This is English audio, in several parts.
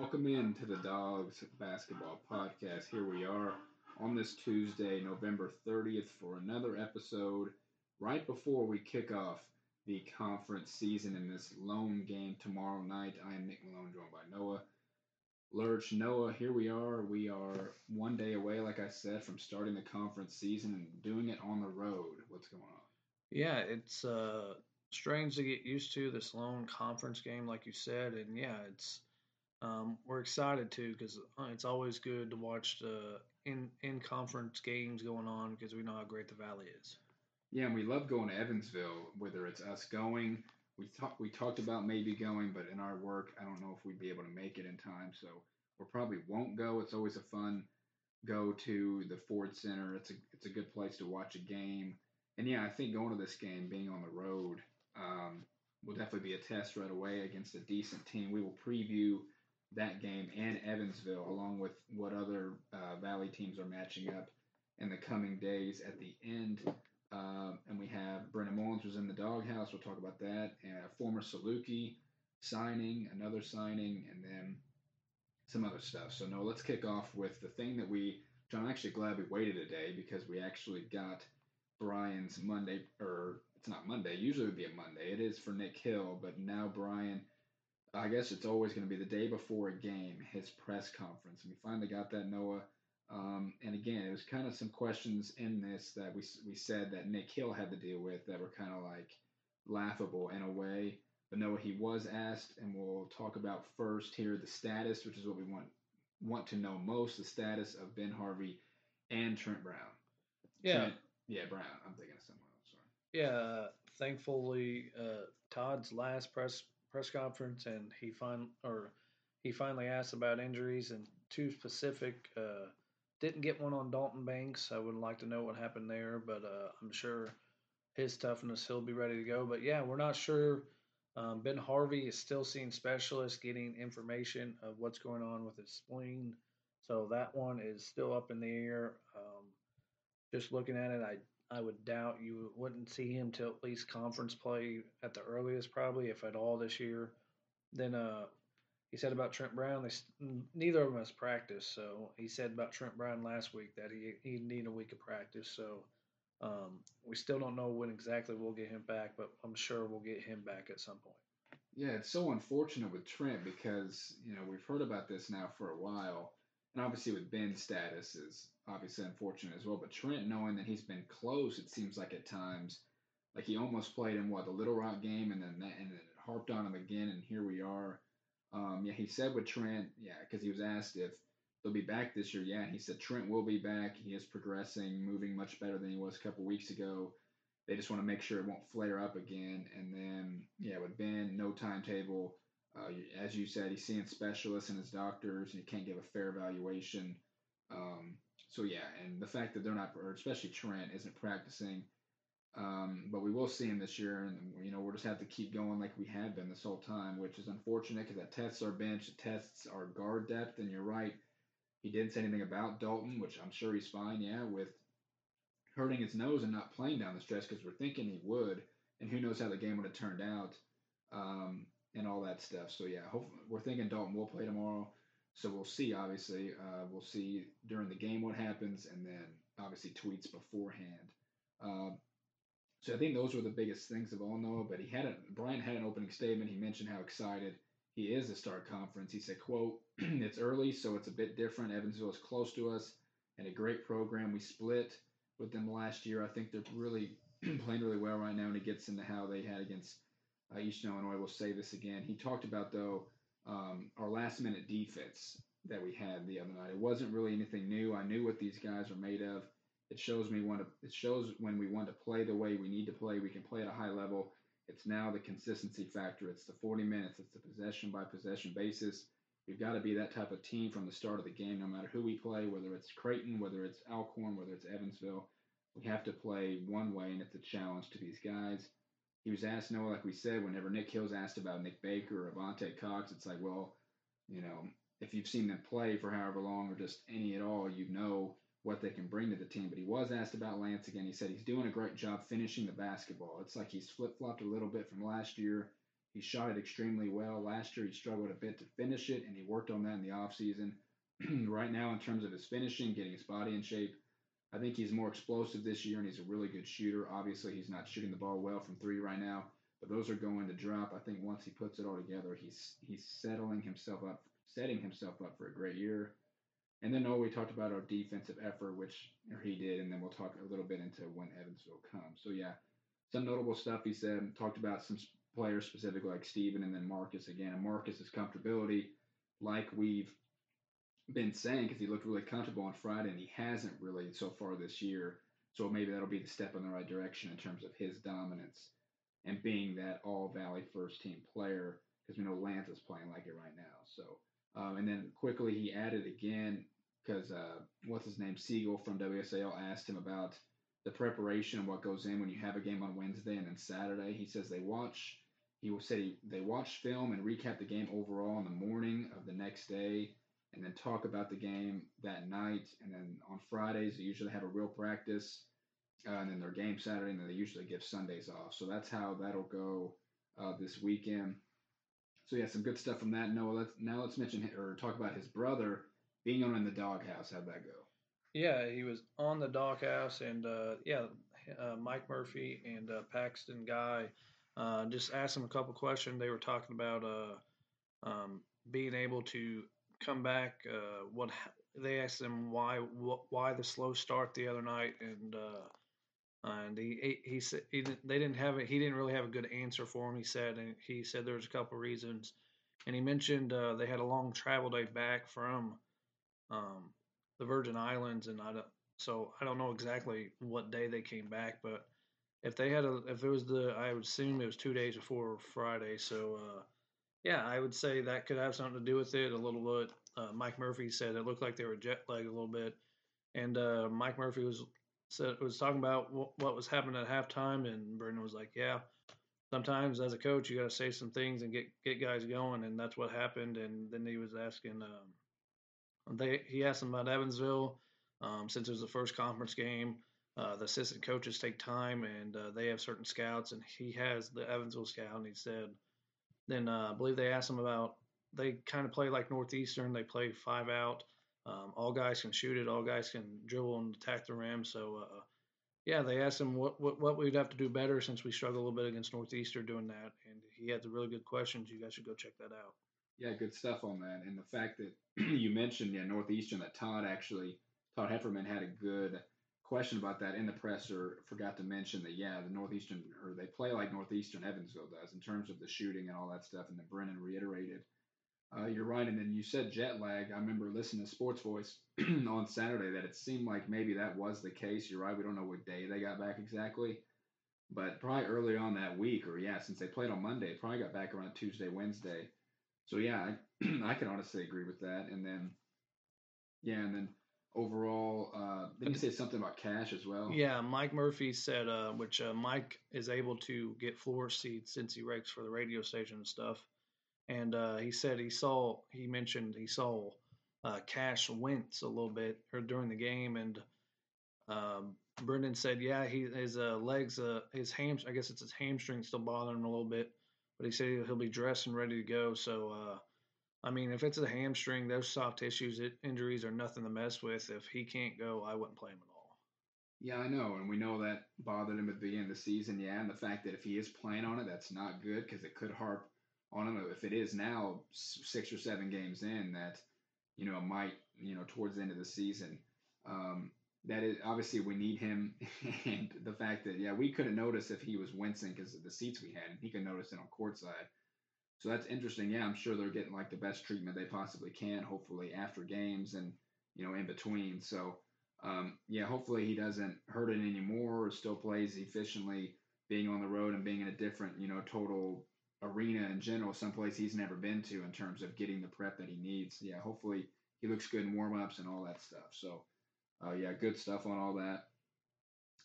Welcome in to the Dogs Basketball Podcast. Here we are on this Tuesday, November 30th, for another episode right before we kick off the conference season in this lone game tomorrow night. I am Nick Malone, joined by Noah. Lurch, Noah, here we are. We are one day away, like I said, from starting the conference season and doing it on the road. What's going on? Yeah, it's uh, strange to get used to this lone conference game, like you said, and yeah, it's um, we're excited too because uh, it's always good to watch the in in conference games going on because we know how great the Valley is. Yeah, and we love going to Evansville, whether it's us going. We talked we talked about maybe going, but in our work, I don't know if we'd be able to make it in time, so we probably won't go. It's always a fun go to the Ford Center. It's a it's a good place to watch a game. And yeah, I think going to this game, being on the road, um, will definitely be a test right away against a decent team. We will preview that game and Evansville, along with what other uh, Valley teams are matching up in the coming days at the end. Um, and we have Brendan Mullins was in the Dawghouse. We'll talk about that. And a former Saluki signing, another signing, and then some other stuff. So, no, let's kick off with the thing that we, John, I'm actually glad we waited a day because we actually got Bryan's Monday, or it's not Monday. Usually it would be a Monday. It is for Nick Hill, but now Bryan I guess it's always going to be the day before a game, his press conference. And we finally got that, Noah. Um, and again, it was kind of some questions in this that we, we said that Nick Hill had to deal with that were kind of like laughable in a way. But Noah, he was asked, and we'll talk about first here the status, which is what we want want to know most: the status of Ben Harvey and Trent Brown. Yeah, Trent, yeah, Brown. I'm thinking of someone else. Sorry. Yeah, thankfully, uh, Todd's last press press conference, and he fin or he finally asked about injuries and two specific. Uh, didn't get one on Dalton Banks. I would like to know what happened there, but uh, I'm sure his toughness he'll be ready to go. But yeah, we're not sure. Um, ben Harvey is still seeing specialists, getting information of what's going on with his spleen. So that one is still up in the air. Um, just looking at it, I I would doubt you wouldn't see him till at least conference play at the earliest, probably if at all this year. Then uh, he said about Trent Brown, they neither of them has practice. So he said about Trent Brown last week that he he need a week of practice. So um, we still don't know when exactly we'll get him back, but I'm sure we'll get him back at some point. Yeah, it's so unfortunate with Trent because you know we've heard about this now for a while and obviously with Ben's status is obviously unfortunate as well. But Trent, knowing that he's been close, it seems like at times, like he almost played in what the Little Rock game, and then that, and then harped on him again, and here we are. Um, yeah, he said with Trent, yeah, because he was asked if they'll be back this year. Yeah, he said Trent will be back. He is progressing, moving much better than he was a couple weeks ago. They just want to make sure it won't flare up again. And then, yeah, with Ben, no timetable. Uh, as you said, he's seeing specialists and his doctors, and he can't give a fair evaluation. Um, so yeah, and the fact that they're not, or especially Trent, isn't practicing, um, but we will see him this year, and you know we'll just have to keep going like we have been this whole time, which is unfortunate because that tests our bench, it tests our guard depth, and you're right. He didn't say anything about Dalton, which I'm sure he's fine. Yeah, with hurting his nose and not playing down the stretch because we're thinking he would, and who knows how the game would have turned out. Um, and all that stuff. So yeah, hopefully we're thinking Dalton will play tomorrow. So we'll see. Obviously, uh, we'll see during the game what happens, and then obviously tweets beforehand. Um, so I think those were the biggest things of all Noah. But he had a Bryan had an opening statement. He mentioned how excited he is to start conference. He said, "quote It's early, so it's a bit different. Evansville is close to us, and a great program. We split with them last year. I think they're really playing really well right now, and he gets into how they had against." Uh, Eastern Illinois will say this again. He talked about though um, our last minute defense that we had the other night. It wasn't really anything new. I knew what these guys are made of. It shows me when to, it shows when we want to play the way we need to play. We can play at a high level. It's now the consistency factor. It's the 40 minutes. It's the possession by possession basis. We've got to be that type of team from the start of the game, no matter who we play, whether it's Creighton, whether it's Alcorn, whether it's Evansville. We have to play one way, and it's a challenge to these guys he was asked, Noah, like we said, whenever Nick Hill's asked about Nick Baker or Avante Cox, it's like, well, you know, if you've seen them play for however long or just any at all, you know what they can bring to the team. But he was asked about Lance again. He said he's doing a great job finishing the basketball. It's like he's flip flopped a little bit from last year. He shot it extremely well. Last year, he struggled a bit to finish it, and he worked on that in the offseason. right now, in terms of his finishing, getting his body in shape, I think he's more explosive this year, and he's a really good shooter. Obviously, he's not shooting the ball well from three right now, but those are going to drop. I think once he puts it all together, he's he's settling himself up, setting himself up for a great year. And then, oh, we talked about our defensive effort, which he did, and then we'll talk a little bit into when Evansville comes. So yeah, some notable stuff he said. Talked about some players specifically like Steven and then Marcus again. And Marcus's comfortability, like we've been saying, because he looked really comfortable on Friday, and he hasn't really so far this year. So maybe that'll be the step in the right direction in terms of his dominance and being that All Valley first team player. Because we know Lance is playing like it right now. So um, and then quickly he added again because uh, what's his name Siegel from WSIL asked him about the preparation and what goes in when you have a game on Wednesday and then Saturday. He says they watch. He will say they watch film and recap the game overall in the morning of the next day, and then talk about the game that night. And then on Fridays they usually have a real practice, uh, and then their game Saturday, and then they usually give Sundays off. So that's how that'll go uh, this weekend. So yeah, some good stuff from that. Noah, let's now let's mention or talk about his brother being on in the Dawghouse. How'd that go? Yeah, he was on the Dawghouse, and uh, yeah, uh, Mike Murphy and uh, Paxton Guy uh, just asked him a couple questions. They were talking about um, being able to come back. Uh, what they asked him why wh- why the slow start the other night, and uh, and he he said he didn't, they didn't have it. He didn't really have a good answer for him. He said, and he said there was a couple reasons, and he mentioned uh, they had a long travel day back from. Um, the Virgin Islands, and I don't. So I don't know exactly what day they came back, but if they had a, if it was the, I would assume it was two days before Friday. So uh, yeah, I would say that could have something to do with it a little bit. Uh, Mike Murphy said it looked like they were jet lagged a little bit, and uh, Mike Murphy was said was talking about what, was happening at halftime, and Brendan was like, yeah. Sometimes as a coach, you got to say some things and get get guys going, and that's what happened. And then he was asking um, they he asked them about Evansville um, since it was the first conference game. Uh, the assistant coaches take time and uh, they have certain scouts, and he has the Evansville scout. And he said, then uh, I believe they asked him about they kind of play like Northeastern. They play five out. Um, all guys can shoot it. All guys can dribble and attack the rim. So uh, yeah, they asked him what, what what we'd have to do better since we struggle a little bit against Northeastern doing that, and he had the really good questions. You guys should go check that out. Yeah, good stuff on that. And the fact that you mentioned, yeah, Northeastern, that Todd actually, Todd Hefferman had a good question about that in the press or Forgot to mention that, yeah, the Northeastern, or they play like Northeastern Evansville does in terms of the shooting and all that stuff. And then Brendan reiterated, uh, you're right. And then you said jet lag. I remember listening to Sports Voice on Saturday that it seemed like maybe that was the case. You're right. We don't know what day they got back exactly. But probably early on that week, or yeah, since they played on Monday, probably got back around Tuesday, Wednesday so yeah, I, I can honestly agree with that. And then, yeah, and then overall, uh, did you say something about cash as well? Yeah, Mike Murphy said, uh, which uh, Mike is able to get floor seats since he rakes for the radio station and stuff. And uh, he said he saw, he mentioned he saw uh, Cash wince a little bit or during the game, and um, Brendan said, yeah, he his uh, legs, uh, his ham, I guess it's his hamstring still bothering him a little bit but he said he'll be dressed and ready to go. So, uh, I mean, if it's a hamstring, those soft tissues it, injuries are nothing to mess with. If he can't go, I wouldn't play him at all. Yeah, I know, and we know that bothered him at the beginning of the season. Yeah, and the fact that if he is playing on it, that's not good because it could harp on him. If it is now six or seven games in, that you know might you know towards the end of the season. Um, that is obviously we need him, and the fact that yeah we couldn't notice if he was wincing because of the seats we had, and he could notice it on courtside. So that's interesting. Yeah, I'm sure they're getting like the best treatment they possibly can. Hopefully after games and you know in between. So um, yeah, hopefully he doesn't hurt it anymore or still plays efficiently, being on the road and being in a different you know total arena in general, someplace he's never been to in terms of getting the prep that he needs. Yeah, hopefully he looks good in warm ups and all that stuff. So uh, yeah, good stuff on all that.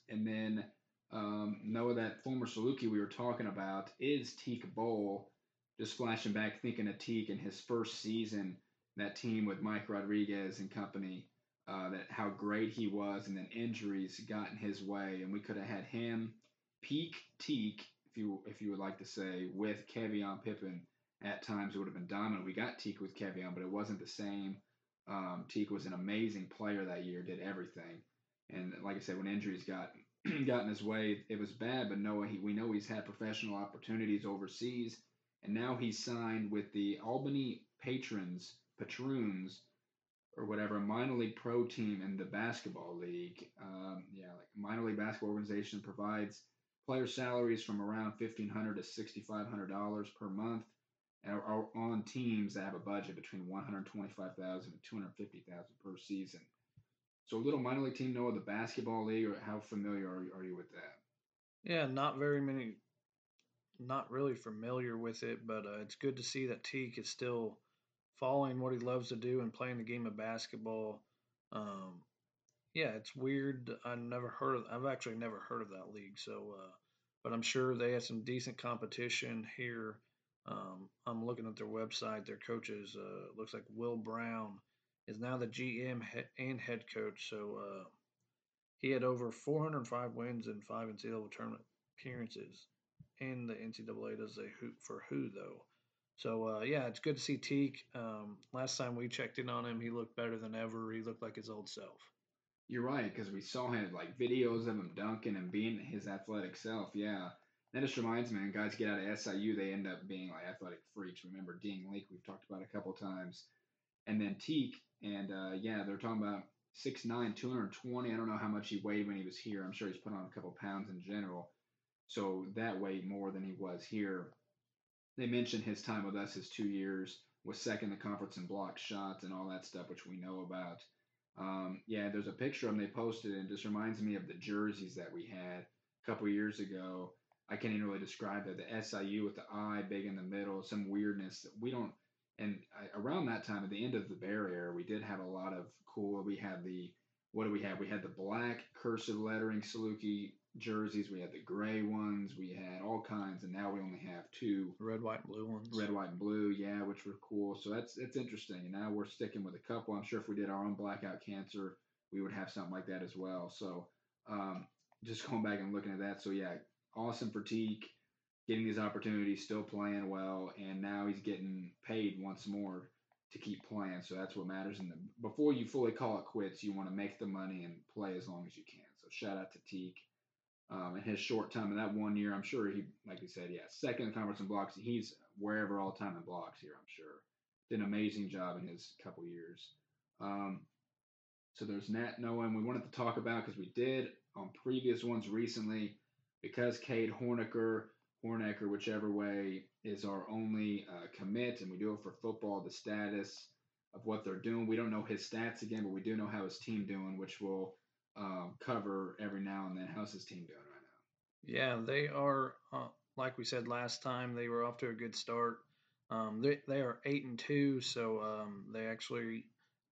And then um, know that former Saluki we were talking about is Thik Bol. Just flashing back, thinking of Thik in his first season, that team with Mike Rodriguez and company, uh, that how great he was, and then injuries got in his way, and we could have had him peak Thik if you if you would like to say, with Kavion Pippen at times it would have been dominant. We got Thik with Kavion, but it wasn't the same. Um, Thik was an amazing player that year, did everything. And like I said, when injuries got got in his way, it was bad. But Noah, he, we know he's had professional opportunities overseas, and now he's signed with the Albany Patrons, Patroons, or whatever, minor league pro team in the basketball league. Um, yeah, like minor league basketball organization provides player salaries from around fifteen hundred to sixty five hundred dollars per month and are on teams that have a budget between 125,000 and 250,000 per season. So a little minor league team know of the basketball league, or how familiar are you, are you with that? Yeah, not very many, not really familiar with it, but uh, it's good to see that Thik is still following what he loves to do and playing the game of basketball. Um, yeah, it's weird. I never heard of. I've actually never heard of that league. So, uh, but I'm sure they have some decent competition here um, I'm looking at their website. Their coaches uh, looks like Will Brown is now the GM and head coach. So uh, he had over 405 wins and five NCAA tournament appearances. And the NCAA does a hoop for who though. So uh, yeah, it's good to see Thik. Um, last time we checked in on him, he looked better than ever. He looked like his old self. You're right, because we saw him like videos of him dunking and being his athletic self. Yeah, that just reminds me, guys get out of SIU, they end up being like athletic freaks. Remember Dean Lake, we've talked about a couple times. And then Thik, and uh, yeah, they're talking about 6'9, 220. I don't know how much he weighed when he was here. I'm sure he's put on a couple pounds in general. So that way more than he was here. They mentioned his time with us, his two years, was second the conference in block shots and all that stuff, which we know about. Um, yeah, there's a picture of him they posted, and just reminds me of the jerseys that we had a couple years ago I can't even really describe that. The SIU with the I big in the middle, some weirdness that we don't. And I, around that time, at the end of the Bear era, we did have a lot of cool. We had the what do we have? We had the black cursive lettering Saluki jerseys. We had the gray ones. We had all kinds, and now we only have two red, white, and blue ones. Red, white, and blue, yeah, which were cool. So that's it's interesting. And now we're sticking with a couple. I'm sure if we did our own blackout cancer, we would have something like that as well. So um, just going back and looking at that. So yeah, awesome for Thik, getting these opportunities, still playing well, and now he's getting paid once more to keep playing. So that's what matters. And before you fully call it quits, you want to make the money and play as long as you can. So shout out to Thik. Um, in his short time in that one year, I'm sure he, like you said, yeah, second in conference in blocks. He's wherever all time in blocks here, I'm sure. Did an amazing job in his couple years. Um, so there's Nat Noah, we wanted to talk about because we did on previous ones recently because Cade Hornecker, Hornecker, whichever way, is our only uh, commit, and we do it for football, the status of what they're doing. We don't know his stats again, but we do know how his team doing, which we'll um, cover every now and then. How's his team doing right now? Yeah, they are, uh, like we said last time, they were off to a good start. Um, they, they are eight and two, so um, they actually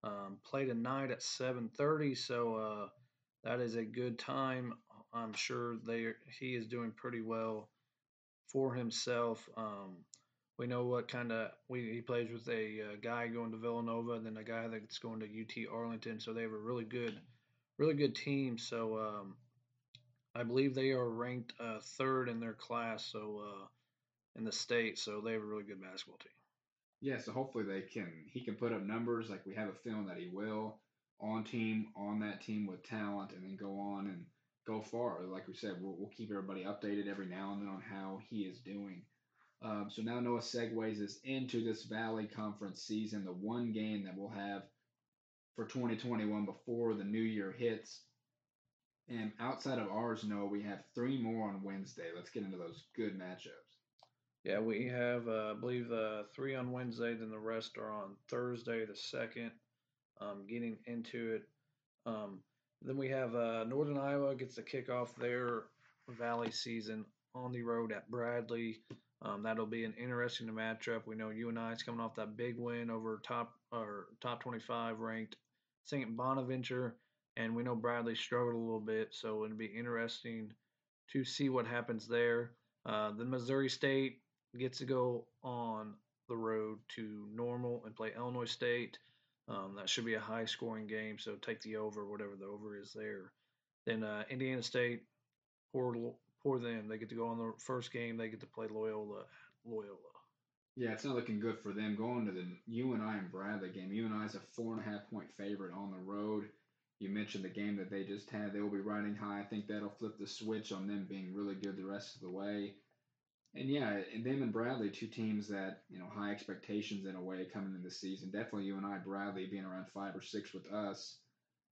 um, play tonight at seven thirty. So uh, that is a good time I'm sure they he is doing pretty well for himself. Um, we know what kind of we he plays with a, uh, guy going to Villanova, then a guy that's going to UT Arlington. So they have a really good, really good team. So um, I believe they are ranked uh, third in their class. So uh, in the state, so they have a really good basketball team. Yeah, so hopefully they can he can put up numbers like we have a feeling that he will on team on that team with talent, and then go on and go far. Like we said, we'll, we'll keep everybody updated every now and then on how he is doing. Um, so now Noah segues us into this Valley Conference season, the one game that we'll have for 2021 before the new year hits. And outside of ours, Noah, we have three more on Wednesday. Let's get into those good matchups. Yeah, we have, uh, I believe, uh, three on Wednesday, then the rest are on Thursday, the second. Um, getting into it. Um, then we have uh, Northern Iowa gets to kick off their Valley season on the road at Bradley. Um, that'll be an interesting matchup. We know you and I is coming off that big win over top or top 25 ranked St. Bonaventure, and we know Bradley struggled a little bit, so it'll be interesting to see what happens there. Uh, the Missouri State gets to go on the road to Normal and play Illinois State. Um, that should be a high scoring game, so take the over, whatever the over is there. Then uh, Indiana State, poor, for them. They get to go on the first game. They get to play Loyola. Loyola. Yeah, it's not looking good for them going to the UNI and I and Bradley game. U and I is a four and a half point favorite on the road. You mentioned the game that they just had. They will be riding high. I think that'll flip the switch on them being really good the rest of the way. And yeah, and them and Bradley, two teams that you know high expectations in a way coming into the season. Definitely you and I, Bradley being around five or six with us.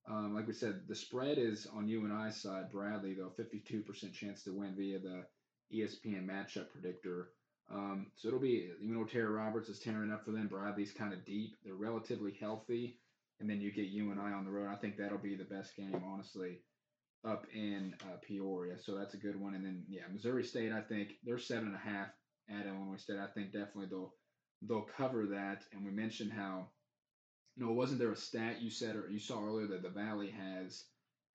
Um, like we said, the spread is on you and I side. Bradley though, fifty-two percent chance to win via the ESPN matchup predictor. Um, so it'll be you know Terry Roberts is tearing up for them. Bradley's kind of deep. They're relatively healthy, and then you get you and I on the road. I think that'll be the best game, honestly up in uh, Peoria. So that's a good one. And then yeah, Missouri State. I think they're seven and a half at Illinois State. I think definitely they'll they'll cover that. And we mentioned how know wasn't there a stat you said or you saw earlier that the Valley has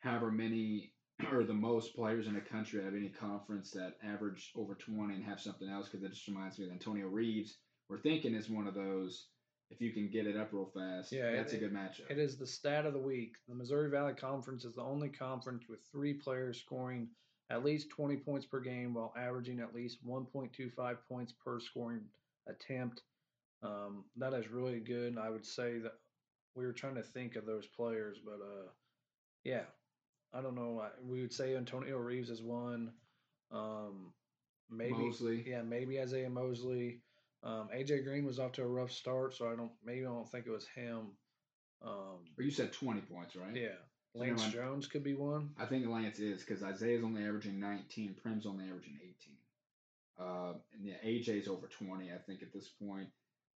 however many or the most players in the country out of any conference that average over 20 and have something else because it just reminds me of Antonio Reeves. We're thinking is one of those if you can get it up real fast, yeah, that's it, a good matchup. It is the stat of the week. The Missouri Valley Conference is the only conference with three players scoring at least 20 points per game while averaging at least 1.25 points per scoring attempt. Um, that is really good. I would say that we were trying to think of those players, but uh, yeah, I don't know. We would say Antonio Reeves is one. Um, maybe Mosley. Yeah, maybe Isaiah Mosley. Um, AJ Green was off to a rough start, so I don't maybe I don't think it was him. Um, or you said twenty points, right? Yeah. Lance so Jones could be one. I think Lance is because Isaiah's only averaging 19, Prim's only averaging 18. Uh, and yeah, AJ's over 20, I think, at this point.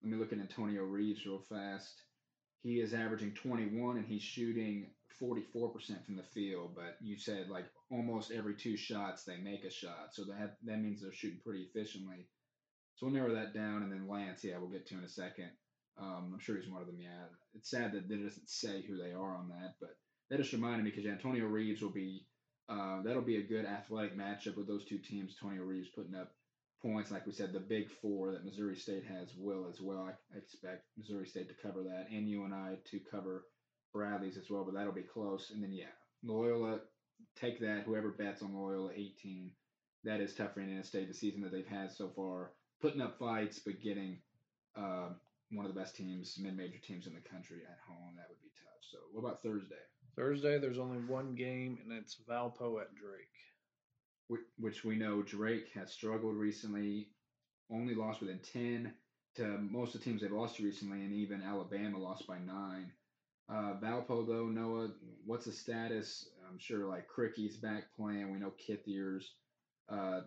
Let me look at Antonio Reeves real fast. He is averaging 21 and he's shooting 44% from the field, but you said like almost every two shots they make a shot. So that that means they're shooting pretty efficiently. So we'll narrow that down, and then Lance, yeah, we'll get to in a second. Um, I'm sure he's one of them. Yeah, it's sad that it doesn't say who they are on that, but that just reminded me because Antonio Reeves will be uh, that'll be a good athletic matchup with those two teams. Antonio Reeves putting up points, like we said, the big four that Missouri State has will as well. I, expect Missouri State to cover that, and you and I to cover Bradley's as well, but that'll be close. And then yeah, Loyola, take that. Whoever bets on Loyola 18, that is tough for Indiana State. The season that they've had so far putting up fights, but getting uh, one of the best teams, mid-major teams in the country at home, that would be tough. So, what about Thursday? Thursday, there's only one game, and it's Valpo at Drake. Which we know Drake has struggled recently, only lost within 10 to most of the teams they've lost to recently, and even Alabama lost by nine. Uh, Valpo, though, Noah, what's the status? I'm sure like Krikke's back playing. We know Kithier's uh,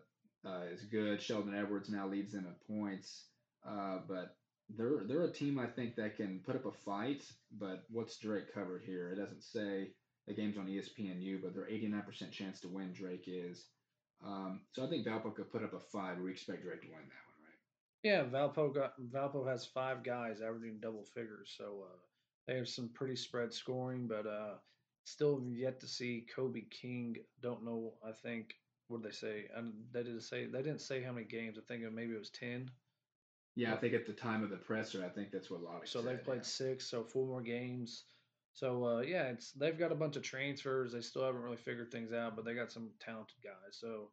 uh, is good. Sheldon Edwards now leads them in points, uh, but they're they're a team I think that can put up a fight. But what's Drake covered here? It doesn't say the game's on ESPNU, but they're 89% chance to win. Drake is. Um, so I think Valpo could put up a five. We expect Drake to win that one, right? Yeah, Valpo got Valpo has five guys averaging double figures, so uh, they have some pretty spread scoring, but uh, still yet to see Kobe King. Don't know. I think what did they say? And they didn't say they didn't say how many games. I think maybe it was ten. Yeah, I think at the time of the presser, I think that's what Lottich So they've played yeah. six, so four more games. So uh, yeah, it's they've got a bunch of transfers. They still haven't really figured things out, but they got some talented guys. So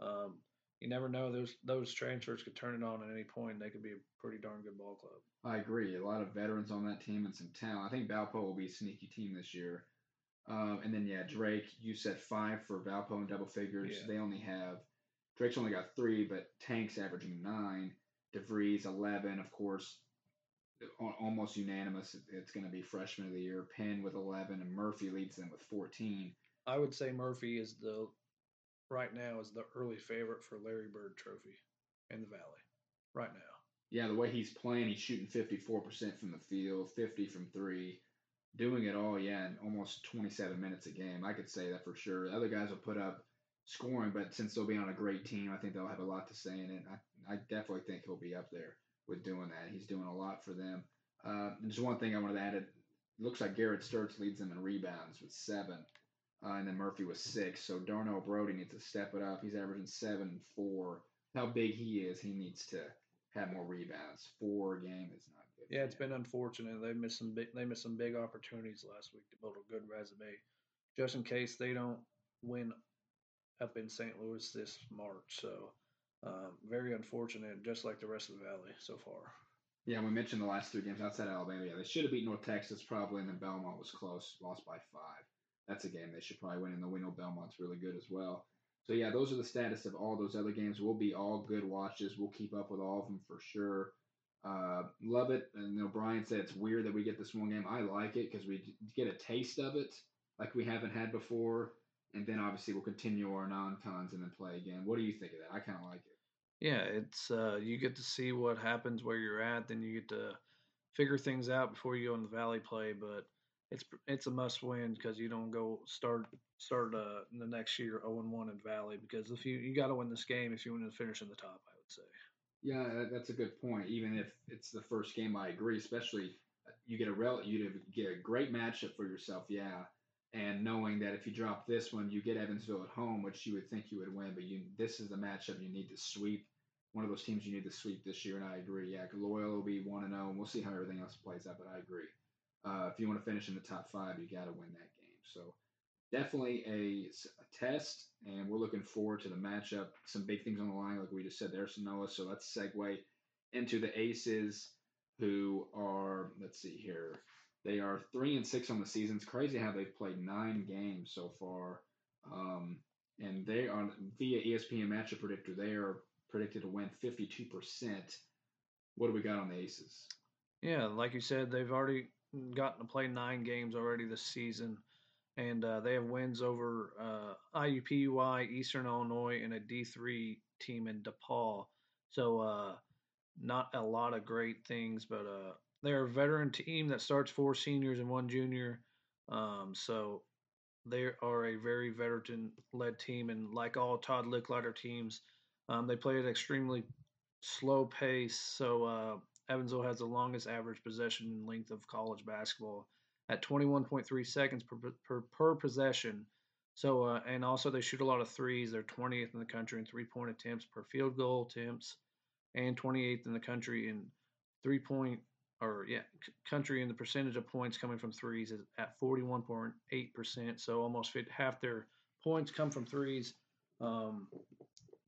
um, you never know; those those transfers could turn it on at any point. They could be a pretty darn good ball club. I agree. A lot of veterans on that team and some talent. I think Valpo will be a sneaky team this year. Um, and then yeah, Drake, you said five for Valpo in double figures. Yeah. They only have Drake's only got three, but Tank's averaging nine. DeVries eleven, of course, almost unanimous. It's going to be freshman of the year. Penn with eleven, and Murphy leads them with fourteen. I would say Murphy is the right now is the early favorite for Larry Bird Trophy in the Valley right now. Yeah, the way he's playing, he's shooting fifty four percent from the field, fifty from three doing it all, yeah, in almost 27 minutes a game. I could say that for sure. The other guys will put up scoring, but since they'll be on a great team, I think they'll have a lot to say in it. I, I definitely think he'll be up there with doing that. He's doing a lot for them. Uh, just one thing I wanted to add. It looks like Garrett Sturtz leads them in rebounds with seven, uh, and then Murphy was six. So Darnell Brodie needs to step it up. He's averaging seven four. How big he is, he needs to have more rebounds. Four a game is not good. yeah, it's been unfortunate. They missed some big. They missed some big opportunities last week to build a good resume, just in case they don't win up in St. Louis this March. So um, very unfortunate, just like the rest of the Valley so far. Yeah, we mentioned the last three games outside Alabama. Yeah, they should have beat North Texas probably, and then Belmont was close, lost by five. That's a game they should probably win, and the we know Belmont's really good as well. So yeah, those are the status of all those other games. Will be all good watches. We'll keep up with all of them for sure. Uh, love it. And you know, Bryan said it's weird that we get this one game. I like it because we get a taste of it like we haven't had before. And then obviously we'll continue our non-cons and then play again. What do you think of that? I kind of like it. Yeah, it's uh, you get to see what happens where you're at, then you get to figure things out before you go in the valley play. But it's it's a must win because you don't go start start uh, the next year 0 1 in Valley because if you you got to win this game if you want to finish in the top, I would say. Yeah, that's a good point. Even if it's the first game, I agree. Especially uh, you get a rel you get a great matchup for yourself. Yeah, and knowing that if you drop this one, you get Evansville at home, which you would think you would win, but you this is the matchup you need to sweep. One of those teams you need to sweep this year, and I agree. Yeah, Loyola will be one and zero, oh, and we'll see how everything else plays out. But I agree. Uh, if you want to finish in the top five, you got to win that game. So definitely a, a, test, and we're looking forward to the matchup. Some big things on the line, like we just said there, Noah. So let's segue into the Aces, who are let's see here. They are three and six on the season. It's crazy how they've played nine games so far. Um, and they are via ESPN Matchup Predictor. They are predicted to win 52%. What do we got on the Aces? Yeah, like you said, they've already gotten to play nine games already this season, and uh, they have wins over uh, IUPUI, Eastern Illinois, and a D3 team in DePauw. So uh, not a lot of great things, but uh, they're a veteran team that starts four seniors and one junior. Um, so they are a very veteran-led team, and like all Todd Lickliter teams, um, they play at an extremely slow pace. So uh, Evansville has the longest average possession length of college basketball at 21.3 seconds per, per, per possession. So, uh, and also they shoot a lot of threes. They're 20th in the country in three point attempts per field goal attempts, and 28th in the country in three point or yeah, country and the percentage of points coming from threes is at 41.8 percent. So almost half their points come from threes. Um,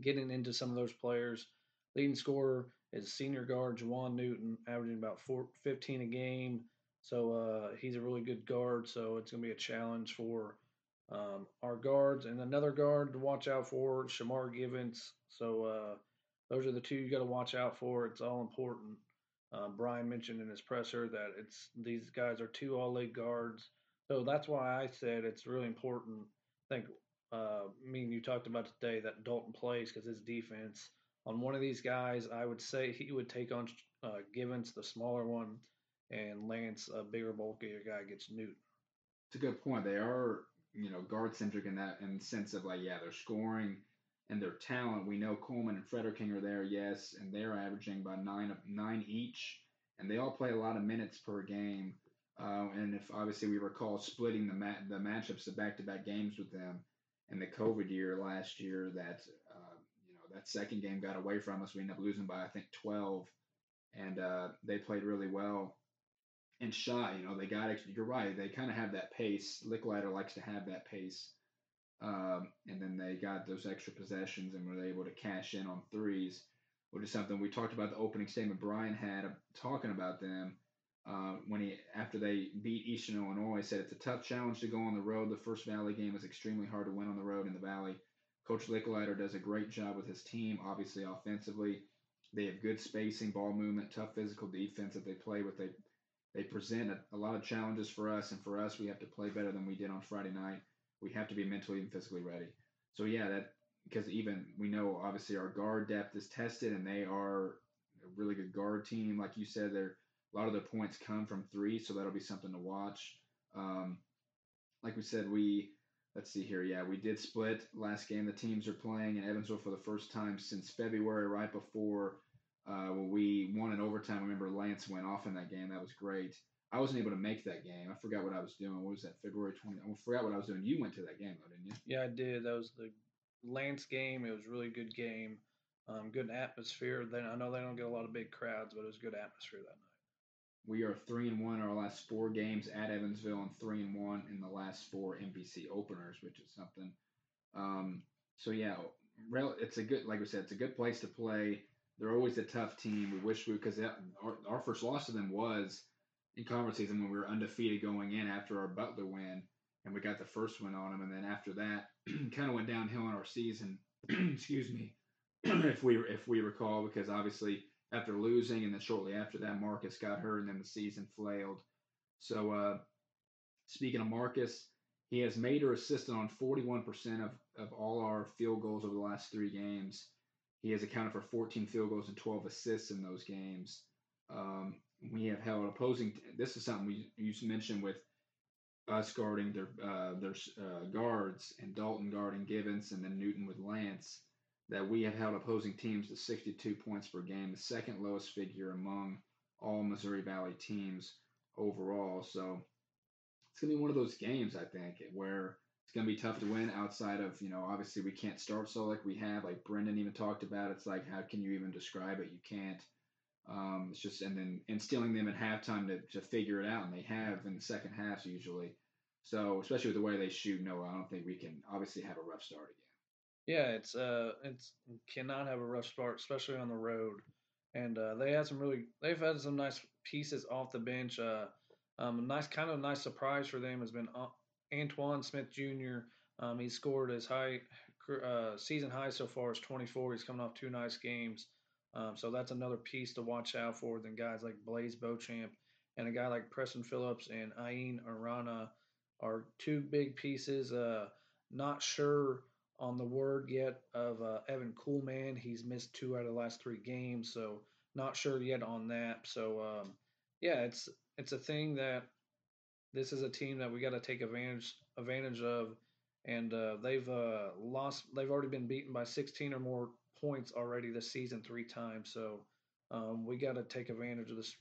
getting into some of those players, leading scorer is senior guard Jawaun Newton, averaging about four, 15 a game. So uh, he's a really good guard. So it's going to be a challenge for um, our guards. And another guard to watch out for, Shamar Givance. So uh, those are the two you got to watch out for. It's all important. Uh, Bryan mentioned in his presser that it's these guys are two all league guards. So that's why I said it's really important. I think uh, me and you talked about today that Dalton plays because his defense on one of these guys, I would say he would take on uh, Givance, the smaller one, and Lance, a bigger, bulkier guy, gets Newton. It's a good point. They are, you know, guard centric in that in the sense of like, yeah, they're scoring and their talent. We know Kuhlman and Frederking are there, yes, and they're averaging about nine nine each, and they all play a lot of minutes per game. Uh, and if obviously we recall splitting the mat the matchups of back to back games with them in the COVID year last year, that uh, you know that second game got away from us. We ended up losing by I think 12, and uh, they played really well and shot. You know, they got. You're right. They kind of have that pace. Lickliter likes to have that pace. Um, and then they got those extra possessions and were able to cash in on threes, which is something we talked about the opening statement Bryan had talking about them uh, when he after they beat Eastern Illinois. Said it's a tough challenge to go on the road. The first Valley game is extremely hard to win on the road in the Valley. Coach Lickliter does a great job with his team, obviously offensively. They have good spacing, ball movement, tough physical defense that they play with. They they present a, a, lot of challenges for us, and for us, we have to play better than we did on Friday night. We have to be mentally and physically ready. So yeah, that because even we know obviously our guard depth is tested, and they are a really good guard team. Like you said, they're a lot of their points come from three, so that'll be something to watch. Um, like we said, we let's see here. Yeah, we did split last game. The teams are playing in Evansville for the first time since February, right before uh, we won in overtime. I remember Lance went off in that game. That was great. I wasn't able to make that game. I forgot what I was doing. What was that? February 20. I forgot what I was doing. You went to that game, though, didn't you? Yeah, I did. That was the Lance game. It was a really good game. Um, good atmosphere. Then I know they don't get a lot of big crowds, but it was good atmosphere that night. We are three and one in our last four games at Evansville, and three and one in the last four MVC openers, which is something. Um, so yeah, it's a good, like we said, it's a good place to play. They're always a tough team. We wish we because our, our first loss to them was in conference season when we were undefeated going in after our Butler win, and we got the first one on them, and then after that, kind of went downhill in our season. Excuse me, if we if we recall, because obviously after losing, and then shortly after that, Marcus got hurt, and then the season flailed. So uh, speaking of Marcus, he has made or assisted on 41% of, of all our field goals over the last three games. He has accounted for 14 field goals and 12 assists in those games. Um, we have held opposing. This is something we you mentioned with us guarding their uh, their uh, guards and Dalton guarding Givance and then Newton with Lance. That we have held opposing teams to 62 points per game, the second lowest figure among all Missouri Valley teams overall. So it's gonna be one of those games I think where it's gonna be tough to win outside of you know obviously we can't start so like we have like Brendan even talked about. It's like how can you even describe it? You can't. Um, it's just and then instilling them at halftime to, to figure it out, and they have in the second halves usually. So especially with the way they shoot, no, I don't think we can obviously have a rough start again. Yeah, it's uh, it's cannot have a rough start, especially on the road. And uh, they had some really, they've had some nice pieces off the bench. Uh, um, a nice kind of nice surprise for them has been uh, Antoine Smith Jr. Um, he scored his high uh, season high so far is 24. He's coming off two nice games. Um, so that's another piece to watch out for than guys like Blaise Beauchamp and a guy like Preston Phillips and Ain Arana are two big pieces. Uh, not sure on the word yet of uh, Evan Kuhlman. He's missed two out of the last three games, so not sure yet on that. So um, yeah, it's it's a thing that this is a team that we got to take advantage advantage of, and uh, they've uh, lost. They've already been beaten by 16 or more points already this season three times. So um, we got to take advantage of this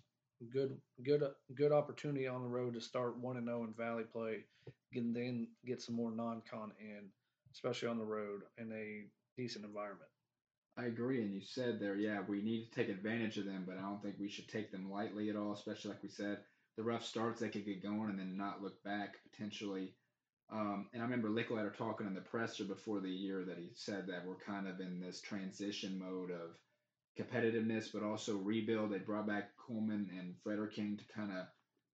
good good good opportunity on the road to start one and zero oh in Valley play, and then get some more non-con in, especially on the road in a decent environment. I agree, and you said there, yeah, we need to take advantage of them, but I don't think we should take them lightly at all. Especially like we said, the rough starts they could get going and then not look back potentially. Um, and I remember Lickliter talking in the presser before the year that he said that we're kind of in this transition mode of competitiveness, but also rebuild. They brought back Kuhlman and Frederking to kind of,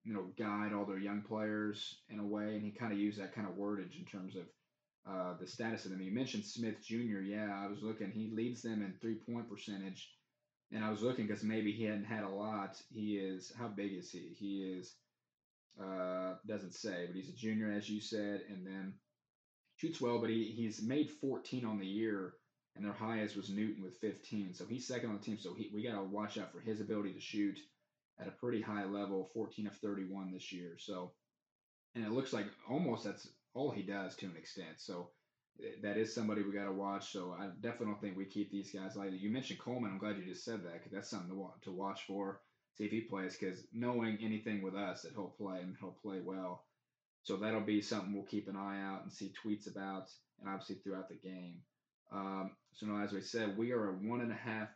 you know, guide all their young players in a way, and he kind of used that kind of wordage in terms of uh, the status of them. You mentioned Smith Jr. Yeah, I was looking. He leads them in three point percentage, and I was looking because maybe he hadn't had a lot. He is how big is he? He is uh, doesn't say, but he's a junior, as you said, and then shoots well. But he, he's made 14 on the year, and their highest was Newton with 15. So he's second on the team. So he, we got to watch out for his ability to shoot at a pretty high level, 14 of 31 this year. So, and it looks like almost that's all he does to an extent. So eh, that is somebody we got to watch. So I definitely don't think we keep these guys lightly. You mentioned Kuhlman. I'm glad you just said that because that's something to, to watch for see if he plays because knowing anything with us that he'll play and he'll play well. So that'll be something we'll keep an eye out and see tweets about, and obviously throughout the game. Um, so now, as we said, we are a one and a half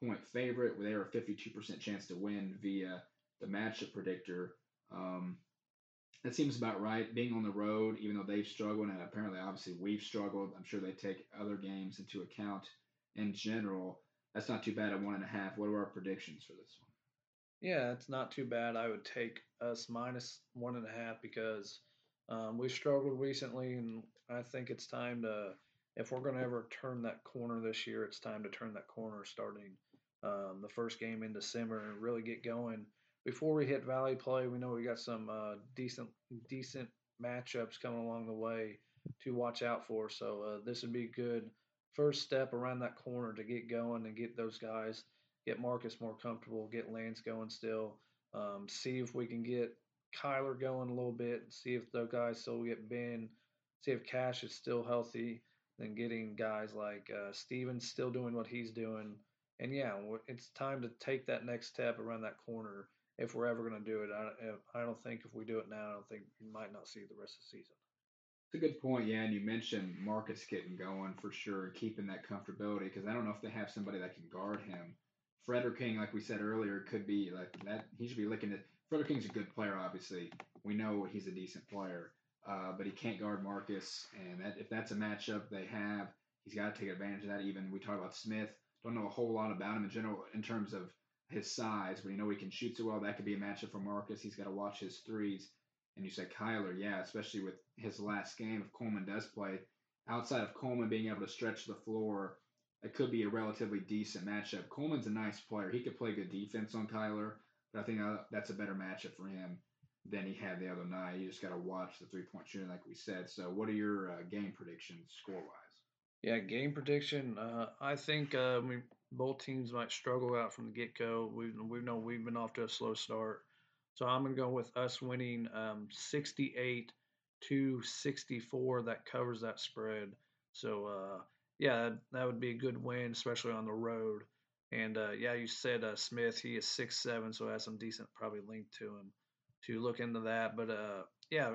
point favorite. They are a 52% chance to win via the matchup predictor. Um, that seems about right. Being on the road, even though they've struggled, and apparently, obviously, we've struggled. I'm sure they take other games into account in general. That's not too bad at one and a half. What are our predictions for this one? Yeah, it's not too bad. I would take us minus one and a half because um, we struggled recently, and I think it's time to, if we're going to ever turn that corner this year, it's time to turn that corner starting um, the first game in December and really get going. Before we hit Valley play, we know we got some uh, decent decent matchups coming along the way to watch out for. So uh, this would be a good first step around that corner to get going and get those guys get Marcus more comfortable, get Lance going still, um, see if we can get Kyler going a little bit, see if the guys still get Ben, see if Cash is still healthy, then getting guys like uh, still doing what he's doing. And yeah, it's time to take that next step around that corner if we're ever going to do it. I, I don't think if we do it now, I don't think we might not see the rest of the season. It's a good point, yeah. And you mentioned Marcus getting going for sure, keeping that comfortability because I don't know if they have somebody that can guard him Frederking, like we said earlier, could be like that. He should be looking at Frederking's a good player. Obviously, we know he's a decent player, uh, but he can't guard Marcus. And that, if that's a matchup they have, he's got to take advantage of that. Even we talk about Smith, don't know a whole lot about him in general in terms of his size, but you know he can shoot so well. That could be a matchup for Marcus. He's got to watch his threes. And you said Kyler, yeah, especially with his last game, if Kuhlman does play, outside of Kuhlman being able to stretch the floor, it could be a relatively decent matchup. Kuhlman's a nice player. He could play good defense on Kyler, but I think uh, that's a better matchup for him than he had the other night. You just got to watch the three point shooting, like we said. So, what are your uh, game predictions score wise? Yeah, game prediction. Uh, I think uh, we, both teams might struggle out from the get go. We we know we've been off to a slow start, so I'm going to go with us winning um, 68 to 64. That covers that spread. So uh, yeah, that would be a good win, especially on the road. And uh, yeah, you said uh, Smith. He is six seven, so has some decent probably length to him to look into that. But uh, yeah,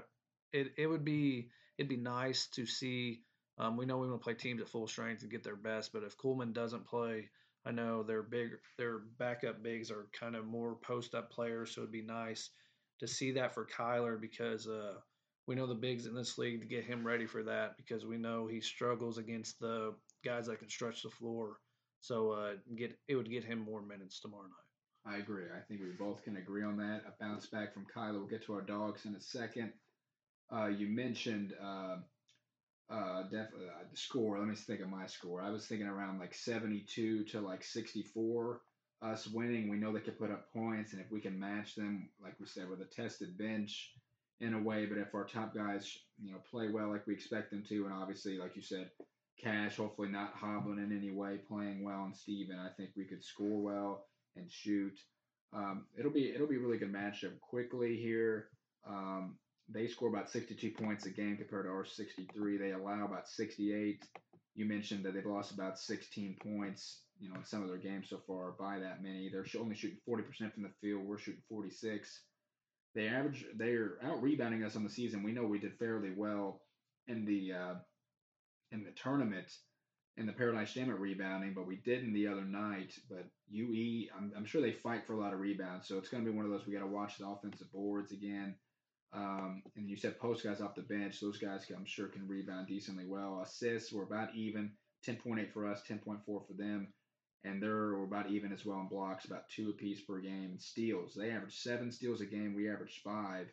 it it would be it'd be nice to see. Um, we know we want to play teams at full strength and get their best, but if Kuhlman doesn't play, I know their big their backup bigs are kind of more post up players, so it'd be nice to see that for Kyler because uh, we know the bigs in this league to get him ready for that because we know he struggles against the guys that can stretch the floor. So uh, get it would get him more minutes tomorrow night. I agree. I think we both can agree on that. A bounce back from Kyler. We'll get to our dogs in a second. Uh, you mentioned uh, uh, definitely uh, the score. Let me think of my score. I was thinking around like 72 to like 64. Us winning, we know they can put up points, and if we can match them, like we said, with a tested bench in a way. But if our top guys, you know, play well like we expect them to, and obviously, like you said, Cash hopefully not hobbling in any way, playing well, and Steven, I think we could score well and shoot. Um, it'll be it'll be a really good matchup. Quickly here, um, they score about 62 points a game compared to our 63. They allow about 68. You mentioned that they've lost about 16 points, you know, in some of their games so far by that many. They're only shooting 40% from the field. We're shooting 46. They average. They're out rebounding us on the season. We know we did fairly well in the uh, in the tournament in the Paradise Jam at rebounding, but we didn't the other night. But UE, I'm, I'm sure they fight for a lot of rebounds, so it's going to be one of those we got to watch the offensive boards again. Um, and you said post guys off the bench; those guys I'm sure can rebound decently well. Assists were about even, 10.8 for us, 10.4 for them, and they're about even as well in blocks, about two apiece per game. Steals, they average seven steals a game. We average five.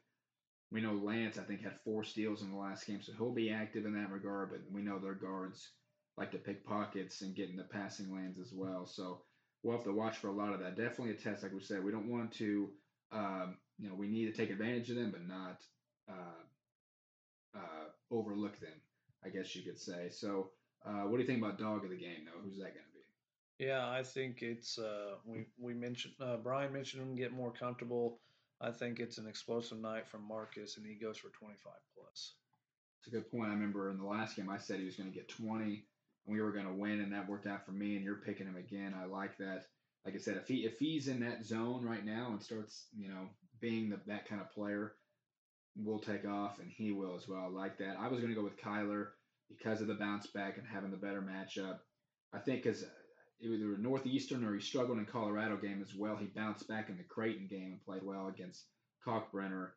We know Lance, I think, had four steals in the last game, so he'll be active in that regard. But we know their guards like to pick pockets and get in the passing lanes as well. So we'll have to watch for a lot of that. Definitely a test, like we said. We don't want to, um, you know, we need to take advantage of them, but not uh, uh, overlook them. I guess you could say. So, uh, what do you think about dog of the game, though? Who's that going to be? Yeah, I think it's uh, we we mentioned uh, Bryan mentioned him get more comfortable. I think it's an explosive night from Marcus, and he goes for 25 plus. It's a good point. I remember in the last game I said he was going to get 20, and we were going to win, and that worked out for me. And you're picking him again. I like that. Like I said, if he if he's in that zone right now and starts, you know, being the, that kind of player, we'll take off, and he will as well. I like that. I was going to go with Kyler because of the bounce back and having the better matchup. I think because either a Northeastern or he struggled in Colorado game as well. He bounced back in the Creighton game and played well against Kalkbrenner.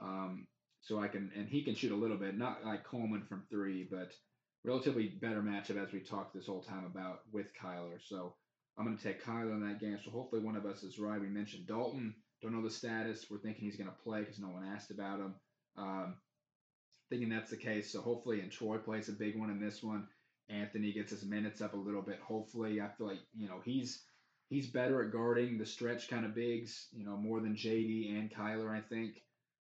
Um, so I can and he can shoot a little bit, not like Kuhlman from three, but relatively better matchup as we talked this whole time about with Kyler. So I'm going to take Kyler in that game. So hopefully one of us is right. We mentioned Dalton. Don't know the status. We're thinking he's going to play because no one asked about him. Um, thinking that's the case. So hopefully, and Troy plays a big one in this one. Anthony gets his minutes up a little bit. Hopefully, I feel like you know he's he's better at guarding the stretch kind of bigs, you know, more than JD and Kyler, I think.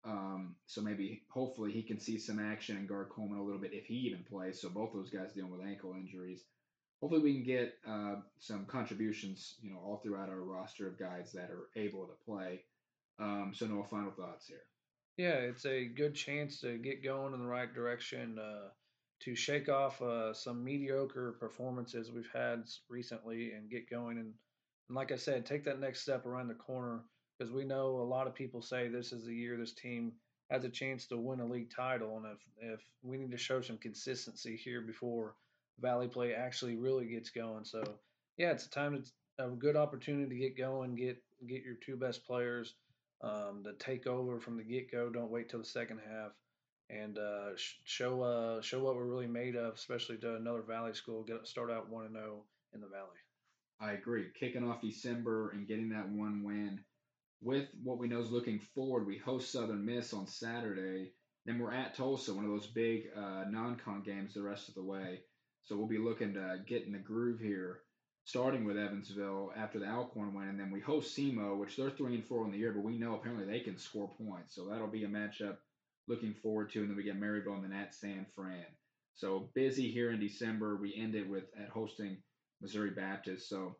Um, so maybe hopefully he can see some action and guard Kuhlman a little bit if he even plays. So both those guys dealing with ankle injuries. Hopefully we can get uh, some contributions, you know, all throughout our roster of guys that are able to play. Um, so no final thoughts here. Yeah, it's a good chance to get going in the right direction. Uh, to shake off uh, some mediocre performances we've had recently and get going. And, and like I said, take that next step around the corner because we know a lot of people say this is the year this team has a chance to win a league title. And if, if we need to show some consistency here before Valley Play actually really gets going. So, yeah, it's a time to a good opportunity to get going, get get your two best players um, to take over from the get go. Don't wait till the second half and uh, show uh, show what we're really made of, especially to another Valley school. Get start out one and zero in the Valley. I agree. Kicking off December and getting that one win. With what we know is looking forward, we host Southern Miss on Saturday. Then we're at Tulsa, one of those big uh, non-con games the rest of the way. So we'll be looking to get in the groove here, starting with Evansville after the Alcorn win, and then we host SEMO, which they're three and four in the year, but we know apparently they can score points. So that'll be a matchup looking forward to. And then we get Maryville and then at San Fran. So busy here in December. We end it with at hosting Missouri Baptist. So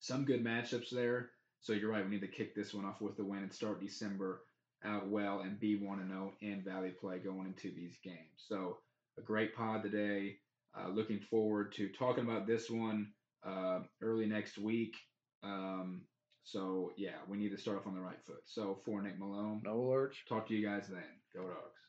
some good matchups there. So you're right. We need to kick this one off with a win and start December out well and be 1 0 in Valley play going into these games. So a great pod today. Uh, looking forward to talking about this one uh, early next week. Um, so yeah, we need to start off on the right foot. So for Nick Malone, no alerts. Talk to you guys then. Go Dogs.